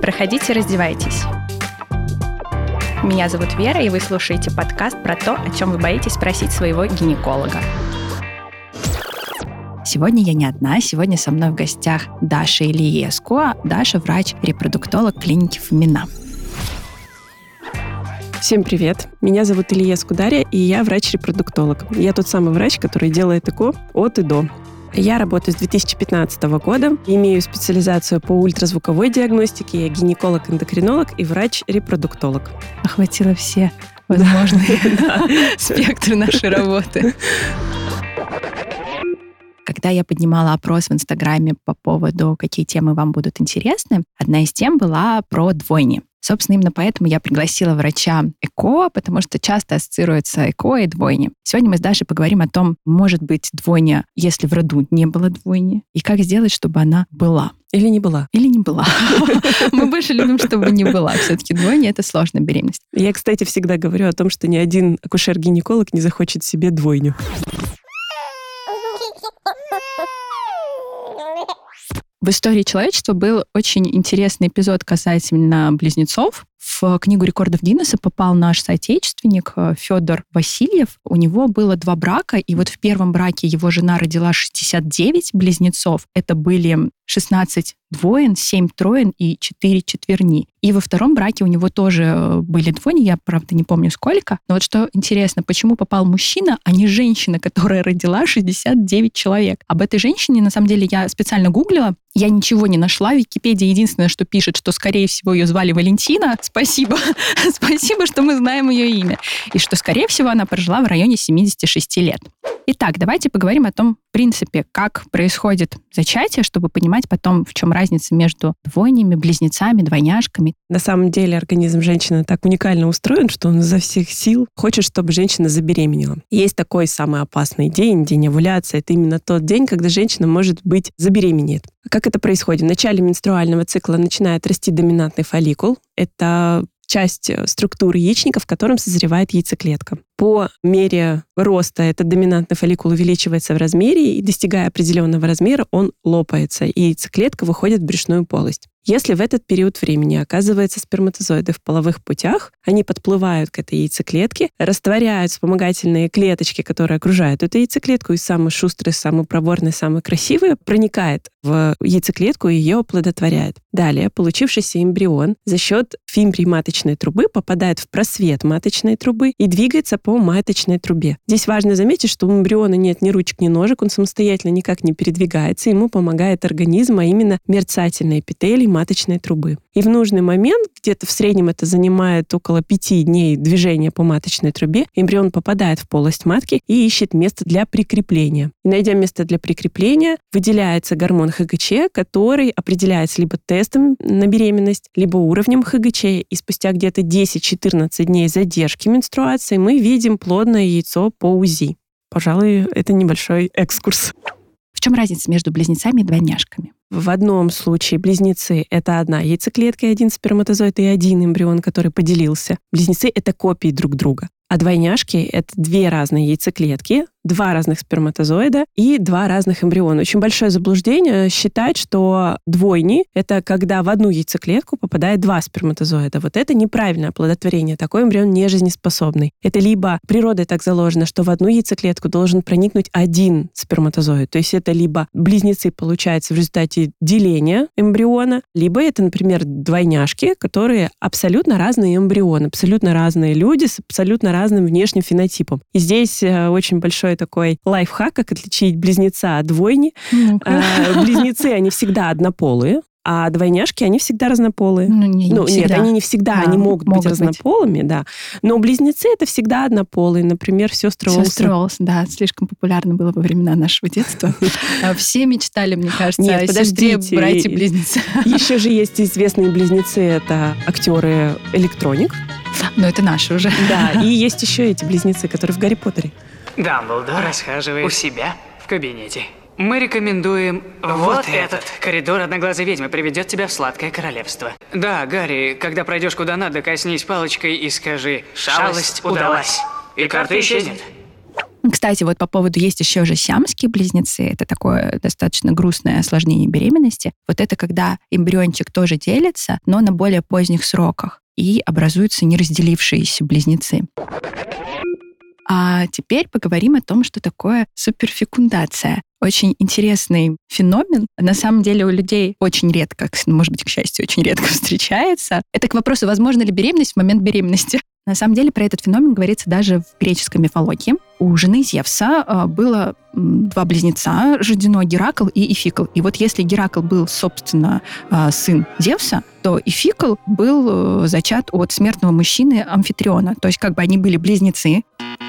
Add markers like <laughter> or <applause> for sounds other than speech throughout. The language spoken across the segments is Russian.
Проходите, раздевайтесь. Меня зовут Вера, и вы слушаете подкаст про то, о чем вы боитесь спросить своего гинеколога. Сегодня я не одна, сегодня со мной в гостях Даша Ильеску. Даша – врач-репродуктолог клиники Фомина. Всем привет! Меня зовут Илья Скударя, и я врач-репродуктолог. Я тот самый врач, который делает ЭКО от и до. Я работаю с 2015 года, имею специализацию по ультразвуковой диагностике, я гинеколог-эндокринолог и врач-репродуктолог. Охватила все <laughs> возможные <laughs> спектры нашей работы. Когда я поднимала опрос в Инстаграме по поводу, какие темы вам будут интересны, одна из тем была про двойни. Собственно, именно поэтому я пригласила врача ЭКО, потому что часто ассоциируется ЭКО и двойни. Сегодня мы с Дашей поговорим о том, может быть двойня, если в роду не было двойни, и как сделать, чтобы она была. Или не была. Или не была. <laughs> Мы больше любим, чтобы не была. Все-таки двойня — это сложная беременность. Я, кстати, всегда говорю о том, что ни один акушер-гинеколог не захочет себе двойню. В истории человечества был очень интересный эпизод касательно близнецов. В книгу рекордов Гиннесса попал наш соотечественник э, Федор Васильев. У него было два брака, и вот в первом браке его жена родила 69 близнецов. Это были 16 двоен, 7 троен и 4 четверни. И во втором браке у него тоже э, были двойни, я, правда, не помню сколько. Но вот что интересно, почему попал мужчина, а не женщина, которая родила 69 человек? Об этой женщине, на самом деле, я специально гуглила, я ничего не нашла. Википедия единственное, что пишет, что, скорее всего, ее звали Валентина. Спасибо. <laughs> Спасибо, что мы знаем ее имя. И что, скорее всего, она прожила в районе 76 лет. Итак, давайте поговорим о том, в принципе, как происходит зачатие, чтобы понимать потом, в чем разница между двойнями, близнецами, двойняшками. На самом деле организм женщины так уникально устроен, что он изо всех сил хочет, чтобы женщина забеременела. Есть такой самый опасный день, день овуляции. Это именно тот день, когда женщина может быть забеременеет. Как это происходит? В начале менструального цикла начинает расти доминантный фолликул. Это часть э, структуры яичника, в котором созревает яйцеклетка. По мере роста этот доминантный фолликул увеличивается в размере, и достигая определенного размера, он лопается, и яйцеклетка выходит в брюшную полость. Если в этот период времени оказывается сперматозоиды в половых путях, они подплывают к этой яйцеклетке, растворяют вспомогательные клеточки, которые окружают эту яйцеклетку, и самый шустрый, самый проворный, самый красивый проникает в яйцеклетку и ее оплодотворяет. Далее получившийся эмбрион за счет фимбрий маточной трубы попадает в просвет маточной трубы и двигается по маточной трубе. Здесь важно заметить, что у эмбриона нет ни ручек, ни ножек, он самостоятельно никак не передвигается, ему помогает организм, а именно мерцательные эпителий маточной трубы. И в нужный момент, где-то в среднем это занимает около пяти дней движения по маточной трубе, эмбрион попадает в полость матки и ищет место для прикрепления. И найдя место для прикрепления, выделяется гормон ХГЧ, который определяется либо тестом на беременность, либо уровнем ХГЧ. И спустя где-то 10-14 дней задержки менструации мы видим плодное яйцо по УЗИ. Пожалуй, это небольшой экскурс. В чем разница между близнецами и двойняшками? В одном случае близнецы — это одна яйцеклетка и один сперматозоид и один эмбрион, который поделился. Близнецы — это копии друг друга. А двойняшки — это две разные яйцеклетки, два разных сперматозоида и два разных эмбриона. Очень большое заблуждение считать, что двойни — это когда в одну яйцеклетку попадает два сперматозоида. Вот это неправильное оплодотворение. Такой эмбрион не жизнеспособный. Это либо природой так заложено, что в одну яйцеклетку должен проникнуть один сперматозоид. То есть это либо близнецы получаются в результате деления эмбриона, либо это, например, двойняшки, которые абсолютно разные эмбрионы, абсолютно разные люди с абсолютно разным внешним фенотипом. И здесь э, очень большой большой такой лайфхак, как отличить близнеца от двойни. ну Близнецы, они всегда однополые, а двойняшки, они всегда разнополые. Ну, не, не ну всегда. нет, они не всегда, а, они могут, могут быть разнополыми, быть. да. Но близнецы это всегда однополые, например, сестры Олсен. Сестры Олсен, да, слишком популярно было во времена нашего детства. <laughs> А все мечтали, мне кажется, нет, о сестре, братья-близнецы. <laughs> Еще же есть известные близнецы, это актеры Электроник. Но это наши уже. Да, и <laughs> есть еще эти близнецы, которые в Гарри Поттере. Дамблдор расхаживает у себя в кабинете. Мы рекомендуем вот, вот этот. Коридор одноглазой ведьмы приведет тебя в сладкое королевство. Да, Гарри, когда пройдешь куда надо, коснись палочкой и скажи «Шалость удалась». И карта исчезнет. Кстати, вот по поводу есть еще же сиамские близнецы. Это такое достаточно грустное осложнение беременности. Вот это когда эмбриончик тоже делится, но на более поздних сроках. И образуются неразделившиеся близнецы. А теперь поговорим о том, что такое суперфекундация. Очень интересный феномен. На самом деле у людей очень редко, может быть, к счастью, очень редко <laughs> встречается. Это к вопросу, возможно ли беременность в момент беременности. На самом деле про этот феномен говорится даже в греческой мифологии. У жены Зевса а, было два близнеца, рождено Геракл и Ификл. И вот если Геракл был, собственно, а, сын Зевса, то Ификл был э, зачат от смертного мужчины Амфитриона. То есть как бы они были близнецы.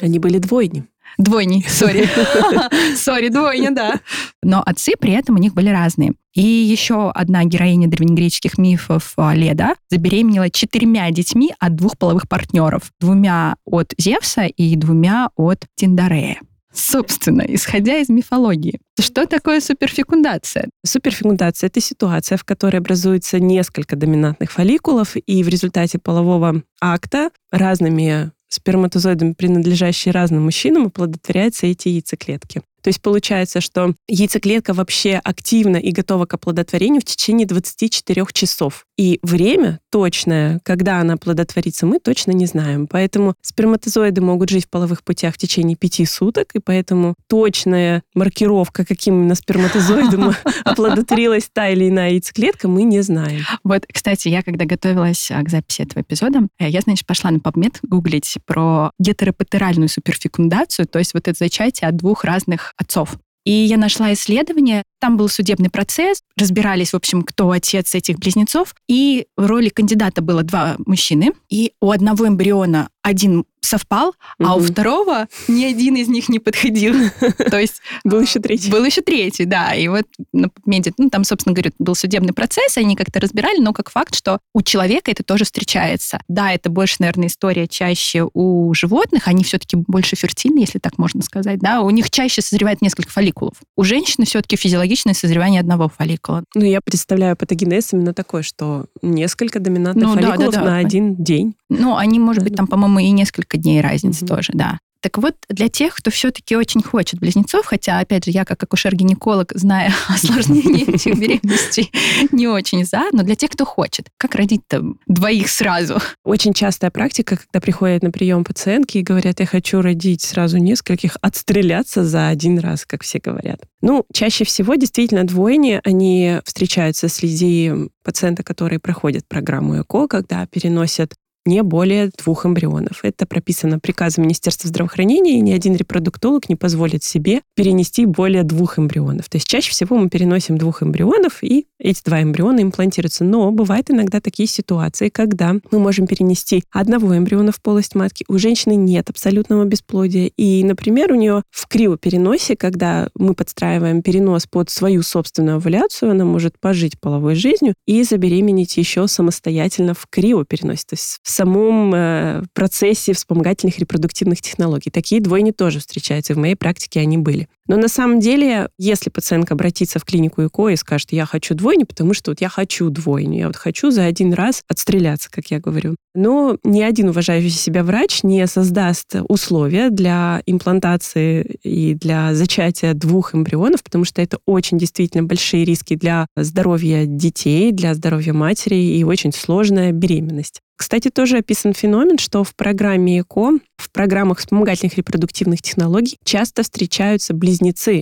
Они были двойни. Двойни, <laughs> sorry. <laughs> Sorry, двойня, да. Но отцы при этом у них были разные. И еще одна героиня древнегреческих мифов а, Леда забеременела четырьмя детьми от двух половых партнеров. Двумя от Зевса и двумя от Тиндарея. Собственно, исходя из мифологии, что такое суперфекундация? Суперфекундация — это ситуация, в которой образуется несколько доминантных фолликулов, и в результате полового акта разными сперматозоидами, принадлежащие разным мужчинам, оплодотворяются эти яйцеклетки. То есть получается, что яйцеклетка вообще активна и готова к оплодотворению в течение 24 часов. И время точное, когда она оплодотворится, мы точно не знаем. Поэтому сперматозоиды могут жить в половых путях в течение пяти суток, и поэтому точная маркировка, каким именно сперматозоидом <laughs> оплодотворилась та или иная яйцеклетка, мы не знаем. Вот, кстати, я когда готовилась а, к записи этого эпизода, э, я, значит, пошла на PubMed гуглить про гетеропатеральную суперфекундацию, то есть вот это зачатие от двух разных отцов. И я нашла исследование, там был судебный процесс, разбирались, в общем, кто отец этих близнецов, и в роли кандидата было два мужчины, и у одного эмбриона один совпал, угу. а у второго ни один из них не подходил. <laughs> То есть был еще третий. Был еще третий, да. И вот на меди, ну, там, собственно говоря, был судебный процесс, они как-то разбирали, но как факт, что у человека это тоже встречается. Да, это больше, наверное, история чаще у животных, они все-таки больше фертильны, если так можно сказать, да, у них чаще созревает несколько фолликулов. У женщины все-таки физиологичное созревание одного фолликула. Ну, я представляю патогенез именно такой, что несколько доминантных ну, фолликулов да, да, да. на один день. Ну, они, может быть, там, по-моему, и несколько дней разницы mm-hmm. тоже, да. Так вот, для тех, кто все-таки очень хочет близнецов, хотя, опять же, я как акушер-гинеколог, зная <laughs> осложнения <laughs> этих беременностей, не очень за, но для тех, кто хочет, как родить-то двоих сразу? Очень частая практика, когда приходят на прием пациентки и говорят, я хочу родить сразу нескольких, отстреляться за один раз, как все говорят. Ну, чаще всего действительно двойни, они встречаются среди пациента, которые проходят программу ЭКО, когда переносят не более двух эмбрионов. Это прописано приказом Министерства здравоохранения, и ни один репродуктолог не позволит себе перенести более двух эмбрионов. То есть чаще всего мы переносим двух эмбрионов, и эти два эмбриона имплантируются. Но бывают иногда такие ситуации, когда мы можем перенести одного эмбриона в полость матки. У женщины нет абсолютного бесплодия. И, например, у нее в криопереносе, когда мы подстраиваем перенос под свою собственную овуляцию, она может пожить половой жизнью и забеременеть еще самостоятельно в криопереносе, то есть самом э, процессе вспомогательных репродуктивных технологий. Такие двойни тоже встречаются, в моей практике они были. Но на самом деле, если пациентка обратится в клинику ЭКО и скажет, я хочу двойню, потому что вот я хочу двойню, я вот хочу за один раз отстреляться, как я говорю. Но ни один уважающий себя врач не создаст условия для имплантации и для зачатия двух эмбрионов, потому что это очень действительно большие риски для здоровья детей, для здоровья матери и очень сложная беременность. Кстати, тоже описан феномен, что в программе ЭКО, в программах вспомогательных репродуктивных технологий часто встречаются близнецы.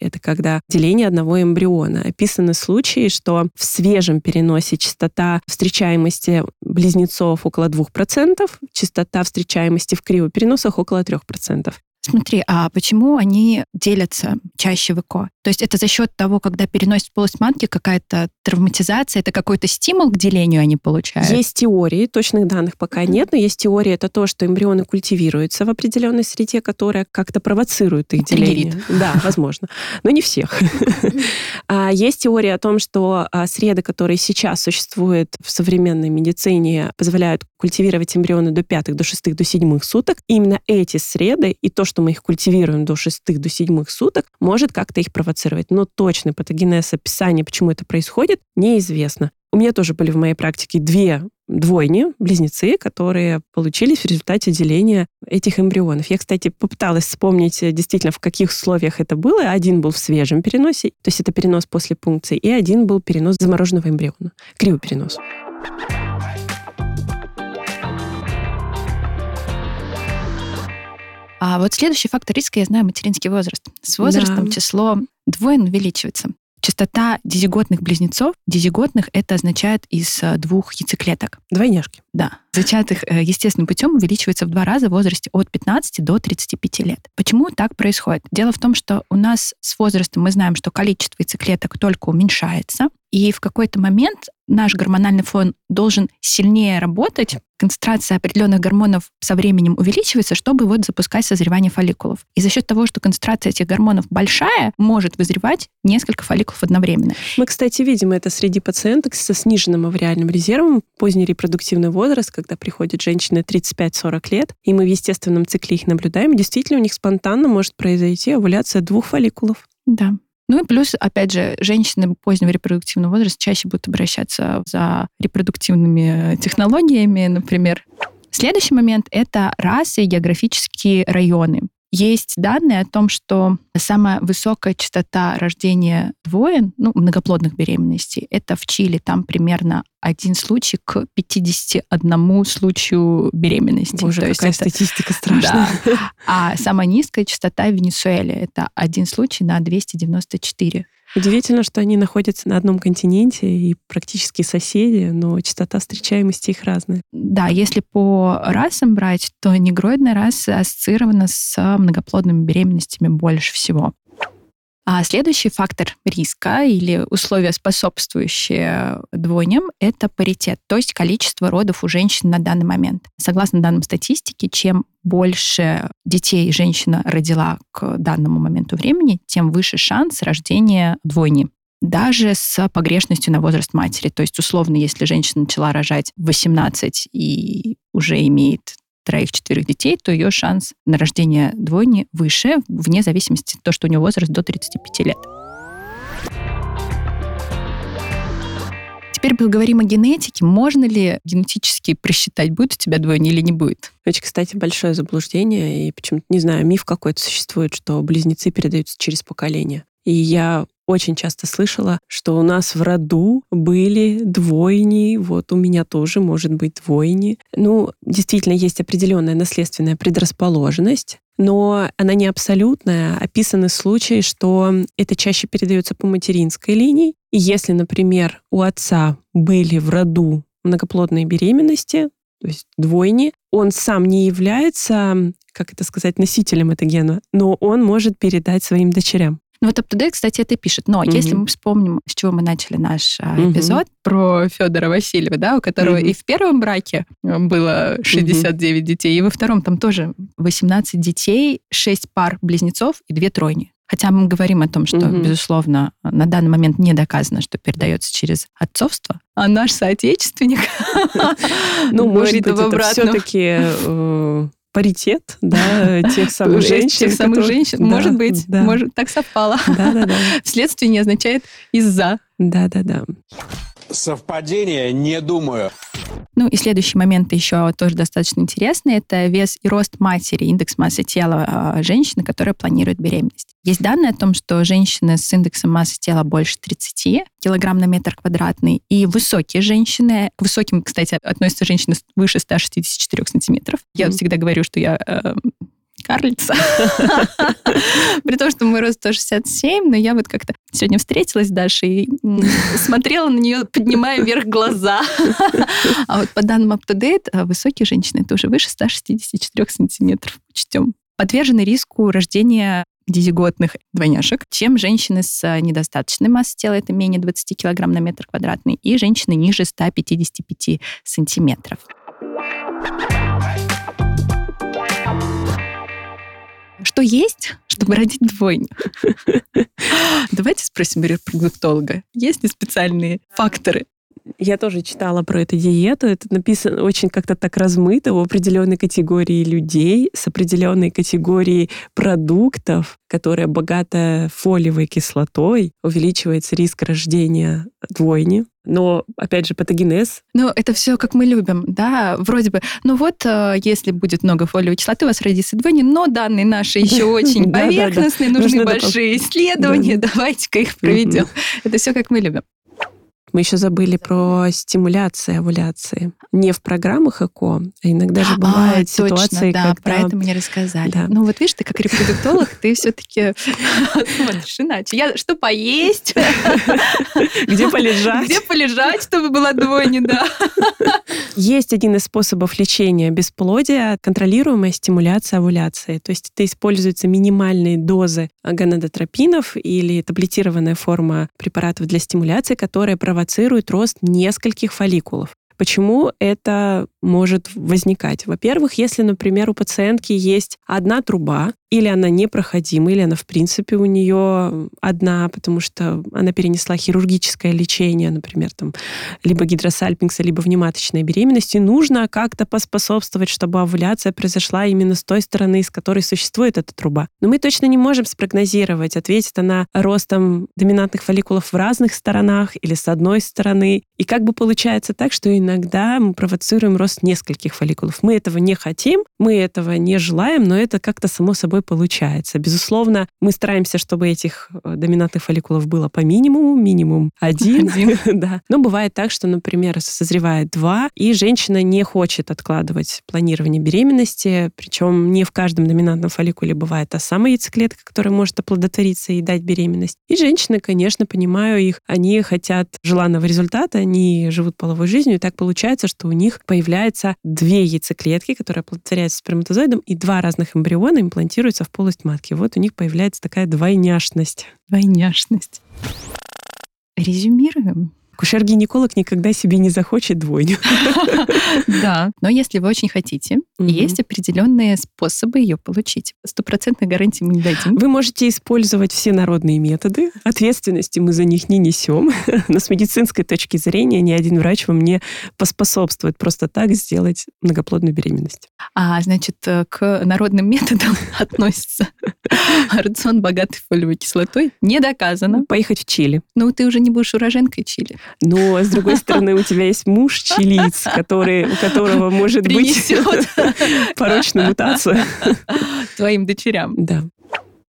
Это когда деление одного эмбриона. Описаны случаи, что в свежем переносе частота встречаемости близнецов около 2%, частота встречаемости в криопереносах около 3%. Смотри, а почему они делятся чаще в ЭКО? То есть это за счет того, когда переносят полость матки, какая-то травматизация, это какой-то стимул к делению они получают? Есть теории, точных данных пока нет, но есть теория, это то, что эмбрионы культивируются в определенной среде, которая как-то провоцирует их деление. Да, <laughs> возможно. Но не всех. <laughs> А, есть теория о том, что а, среды, которые сейчас существуют в современной медицине, позволяют культивировать эмбрионы до пятых, до шестых, до седьмых суток. Именно эти среды и то, что мы их культивируем до шестых, до седьмых суток, может как-то их провоцировать. Но точный патогенез описания, почему это происходит, неизвестно. У меня тоже были в моей практике две двойни, близнецы, которые получились в результате деления этих эмбрионов. Я, кстати, попыталась вспомнить э, действительно, в каких условиях это было. Один был в свежем переносе, то есть это перенос после пункции, и один был перенос замороженного эмбриона, криоперенос. А вот следующий фактор риска, я знаю, материнский возраст. С возрастом да. число двоен увеличивается. Частота дизиготных близнецов, дизиготных это означает из э, двух яйцеклеток. Двойняшки. Да. Зачатых э, естественным путем увеличивается в два раза в возрасте от 15 до 35 лет. Почему так происходит? Дело в том, что у нас с возрастом мы знаем, что количество яйцеклеток только уменьшается, и в какой-то момент наш гормональный фон должен сильнее работать, концентрация определенных гормонов со временем увеличивается, чтобы вот запускать созревание фолликулов. И за счет того, что концентрация этих гормонов большая, может вызревать несколько фолликулов одновременно. Мы, кстати, видим это среди пациенток со сниженным авриальным резервом, поздний репродуктивный возраст, когда приходят женщины 35-40 лет, и мы в естественном цикле их наблюдаем, действительно у них спонтанно может произойти овуляция двух фолликулов. Да. Ну и плюс, опять же, женщины позднего репродуктивного возраста чаще будут обращаться за репродуктивными технологиями, например. Следующий момент — это расы и географические районы. Есть данные о том, что самая высокая частота рождения двоен, ну, многоплодных беременностей, это в Чили. Там примерно один случай к 51 случаю беременности. Боже, То какая есть это, статистика страшная. Да. А самая низкая частота в Венесуэле — это один случай на 294 Удивительно, что они находятся на одном континенте и практически соседи, но частота встречаемости их разная. Да, если по расам брать, то негроидная раса ассоциирована с многоплодными беременностями больше всего. А следующий фактор риска или условия, способствующие двойням, это паритет, то есть количество родов у женщин на данный момент. Согласно данным статистики, чем больше детей женщина родила к данному моменту времени, тем выше шанс рождения двойни даже с погрешностью на возраст матери. То есть, условно, если женщина начала рожать в 18 и уже имеет троих-четверых детей, то ее шанс на рождение двойни выше, вне зависимости от того, что у нее возраст до 35 лет. Теперь поговорим о генетике. Можно ли генетически просчитать, будет у тебя двойня или не будет? Это, кстати, большое заблуждение. И почему-то, не знаю, миф какой-то существует, что близнецы передаются через поколение. И я очень часто слышала, что у нас в роду были двойни, вот у меня тоже может быть двойни. Ну, действительно, есть определенная наследственная предрасположенность, но она не абсолютная. Описаны случаи, что это чаще передается по материнской линии. И если, например, у отца были в роду многоплодные беременности, то есть двойни, он сам не является, как это сказать, носителем этого гена, но он может передать своим дочерям. Ну вот UpToDate, кстати, это пишет. Но угу. если мы вспомним, с чего мы начали наш угу. эпизод про Федора Васильева, да, у которого угу. и в первом браке э, было 69 угу. детей, и во втором там тоже 18 детей, 6 пар близнецов и 2 тройни. Хотя мы говорим о том, что, угу. безусловно, на данный момент не доказано, что передается через отцовство, а наш соотечественник ну, может быть, это все-таки э, паритет, да, <laughs> тех самых женщин. Тех самых женщин, может быть, может, так совпало. Да-да-да. <laughs> Вследствие не означает из-за. Да-да-да. Совпадение, не думаю. Ну и следующий момент еще тоже достаточно интересный. Это вес и рост матери, индекс массы тела а, женщины, которая планирует беременность. Есть данные о том, что женщины с индексом массы тела больше 30 килограмм на метр квадратный и высокие женщины, к высоким, кстати, относятся женщины выше 164 сантиметров. Я mm-hmm. всегда говорю, что я э, карлица. <laughs> При том, что мой рост 167, но я вот как-то сегодня встретилась Дашей и смотрела на нее, поднимая вверх глаза. А вот по данным UpToDate, а, высокие женщины это уже выше 164 сантиметров. Учтем. Подвержены риску рождения дизиготных двойняшек, чем женщины с а, недостаточной массой тела, это менее 20 килограмм на метр квадратный, и женщины ниже 155 сантиметров. Что есть, чтобы родить двойню? <gasps> Давайте спросим репродуктолога. Есть ли специальные факторы? Я тоже читала про эту диету. Это написано очень как-то так размыто у определенной категории людей с определенной категорией продуктов, которая богата фолиевой кислотой, увеличивается риск рождения двойни. Но, опять же, патогенез. Ну, это все как мы любим, да, вроде бы. Ну вот, э, если будет много фолиевой кислоты, у вас родится двойни, но данные наши еще <laughs> очень поверхностные, нужны большие исследования, давайте-ка их проведем. Это все как мы любим. Мы еще забыли про стимуляцию овуляции. Не в программах ЭКО, а иногда же бывают а, ситуации, точно, да, когда... про это мы не рассказали. Да. Ну вот видишь, ты как репродуктолог, ты все-таки <laughs> смотришь иначе. Я что поесть? <laughs> Где полежать? Где полежать, чтобы была двойня, да. <laughs> Есть один из способов лечения бесплодия – контролируемая стимуляция овуляции. То есть это используются минимальные дозы гонадотропинов или таблетированная форма препаратов для стимуляции, которая провоцирует рост нескольких фолликулов. Почему это может возникать? Во-первых, если, например, у пациентки есть одна труба, или она непроходима, или она, в принципе, у нее одна, потому что она перенесла хирургическое лечение, например, там, либо гидросальпингса, либо внематочная беременность, и нужно как-то поспособствовать, чтобы овуляция произошла именно с той стороны, с которой существует эта труба. Но мы точно не можем спрогнозировать, ответит она ростом доминантных фолликулов в разных сторонах или с одной стороны. И как бы получается так, что иногда мы провоцируем рост нескольких фолликулов. Мы этого не хотим, мы этого не желаем, но это как-то само собой собой получается. Безусловно, мы стараемся, чтобы этих э, доминантных фолликулов было по минимуму, минимум один. один. <laughs> да. Но бывает так, что, например, созревает два, и женщина не хочет откладывать планирование беременности, причем не в каждом доминантном фолликуле бывает та самая яйцеклетка, которая может оплодотвориться и дать беременность. И женщины, конечно, понимаю их, они хотят желанного результата, они живут половой жизнью, и так получается, что у них появляется две яйцеклетки, которые оплодотворяются сперматозоидом, и два разных эмбриона имплантируют интегрируются в полость матки. Вот у них появляется такая двойняшность. Двойняшность. Резюмируем. Кушер-гинеколог никогда себе не захочет двойню. <laughs> Да, но если вы очень хотите, есть определенные способы ее получить. Стопроцентной гарантии мы не дадим. Вы можете использовать все народные методы. Ответственности мы за них не несем. <laughs> Но с медицинской точки зрения ни один врач вам не поспособствует просто так сделать многоплодную беременность. А, значит, э, к народным <laughs> методам относится <laughs> рацион богатый фолиевой кислотой. Не доказано. Поехать в Чили. Ну, ты уже не будешь уроженкой Чили. Но, с другой <laughs> стороны, у тебя есть муж чилиец, который, у которого может Принесет. быть <laughs> порочную мутацию. Твоим дочерям. Да.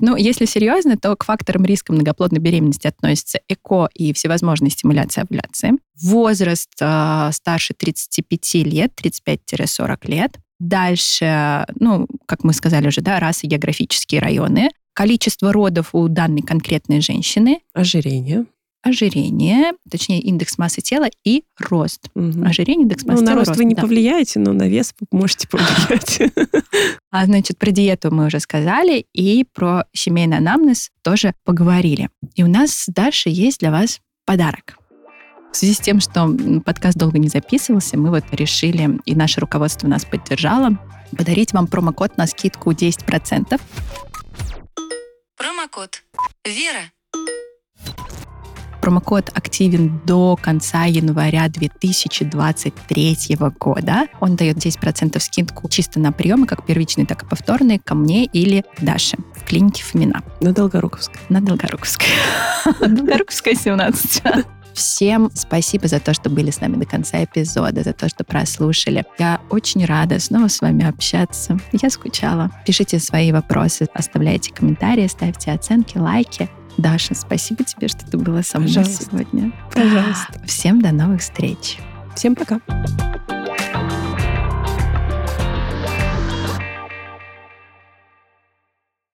Ну, если серьезно, то к факторам риска многоплодной беременности относятся ЭКО и всевозможные стимуляции овуляции. Возраст э, старше 35 лет, 35-40 лет. Дальше, ну, как мы сказали уже, да, расы, географические районы. Количество родов у данной конкретной женщины. Ожирение ожирение, точнее индекс массы тела и рост. Угу. Ожирение, индекс массы ну, тела, на рост, рост вы не да. повлияете, но на вес вы можете повлиять. <laughs> А значит, про диету мы уже сказали, и про семейный анамнез тоже поговорили. И у нас дальше есть для вас подарок. В связи с тем, что подкаст долго не записывался, мы вот решили, и наше руководство нас поддержало, подарить вам промокод на скидку 10%. Промокод «Вера» Промокод активен до конца января 2023 года. Он дает 10% скидку чисто на приемы, как первичные, так и повторные, ко мне или Даше в клинике Фомина. На Долгоруковской. На Долгоруковской. <laughs> Долгоруковская, 17. <laughs> Всем спасибо за то, что были с нами до конца эпизода, за то, что прослушали. Я очень рада снова с вами общаться. Я скучала. Пишите свои вопросы, оставляйте комментарии, ставьте оценки, лайки. Даша, спасибо тебе, что ты была со мной Пожалуйста. сегодня. Пожалуйста. Всем до новых встреч. Всем пока.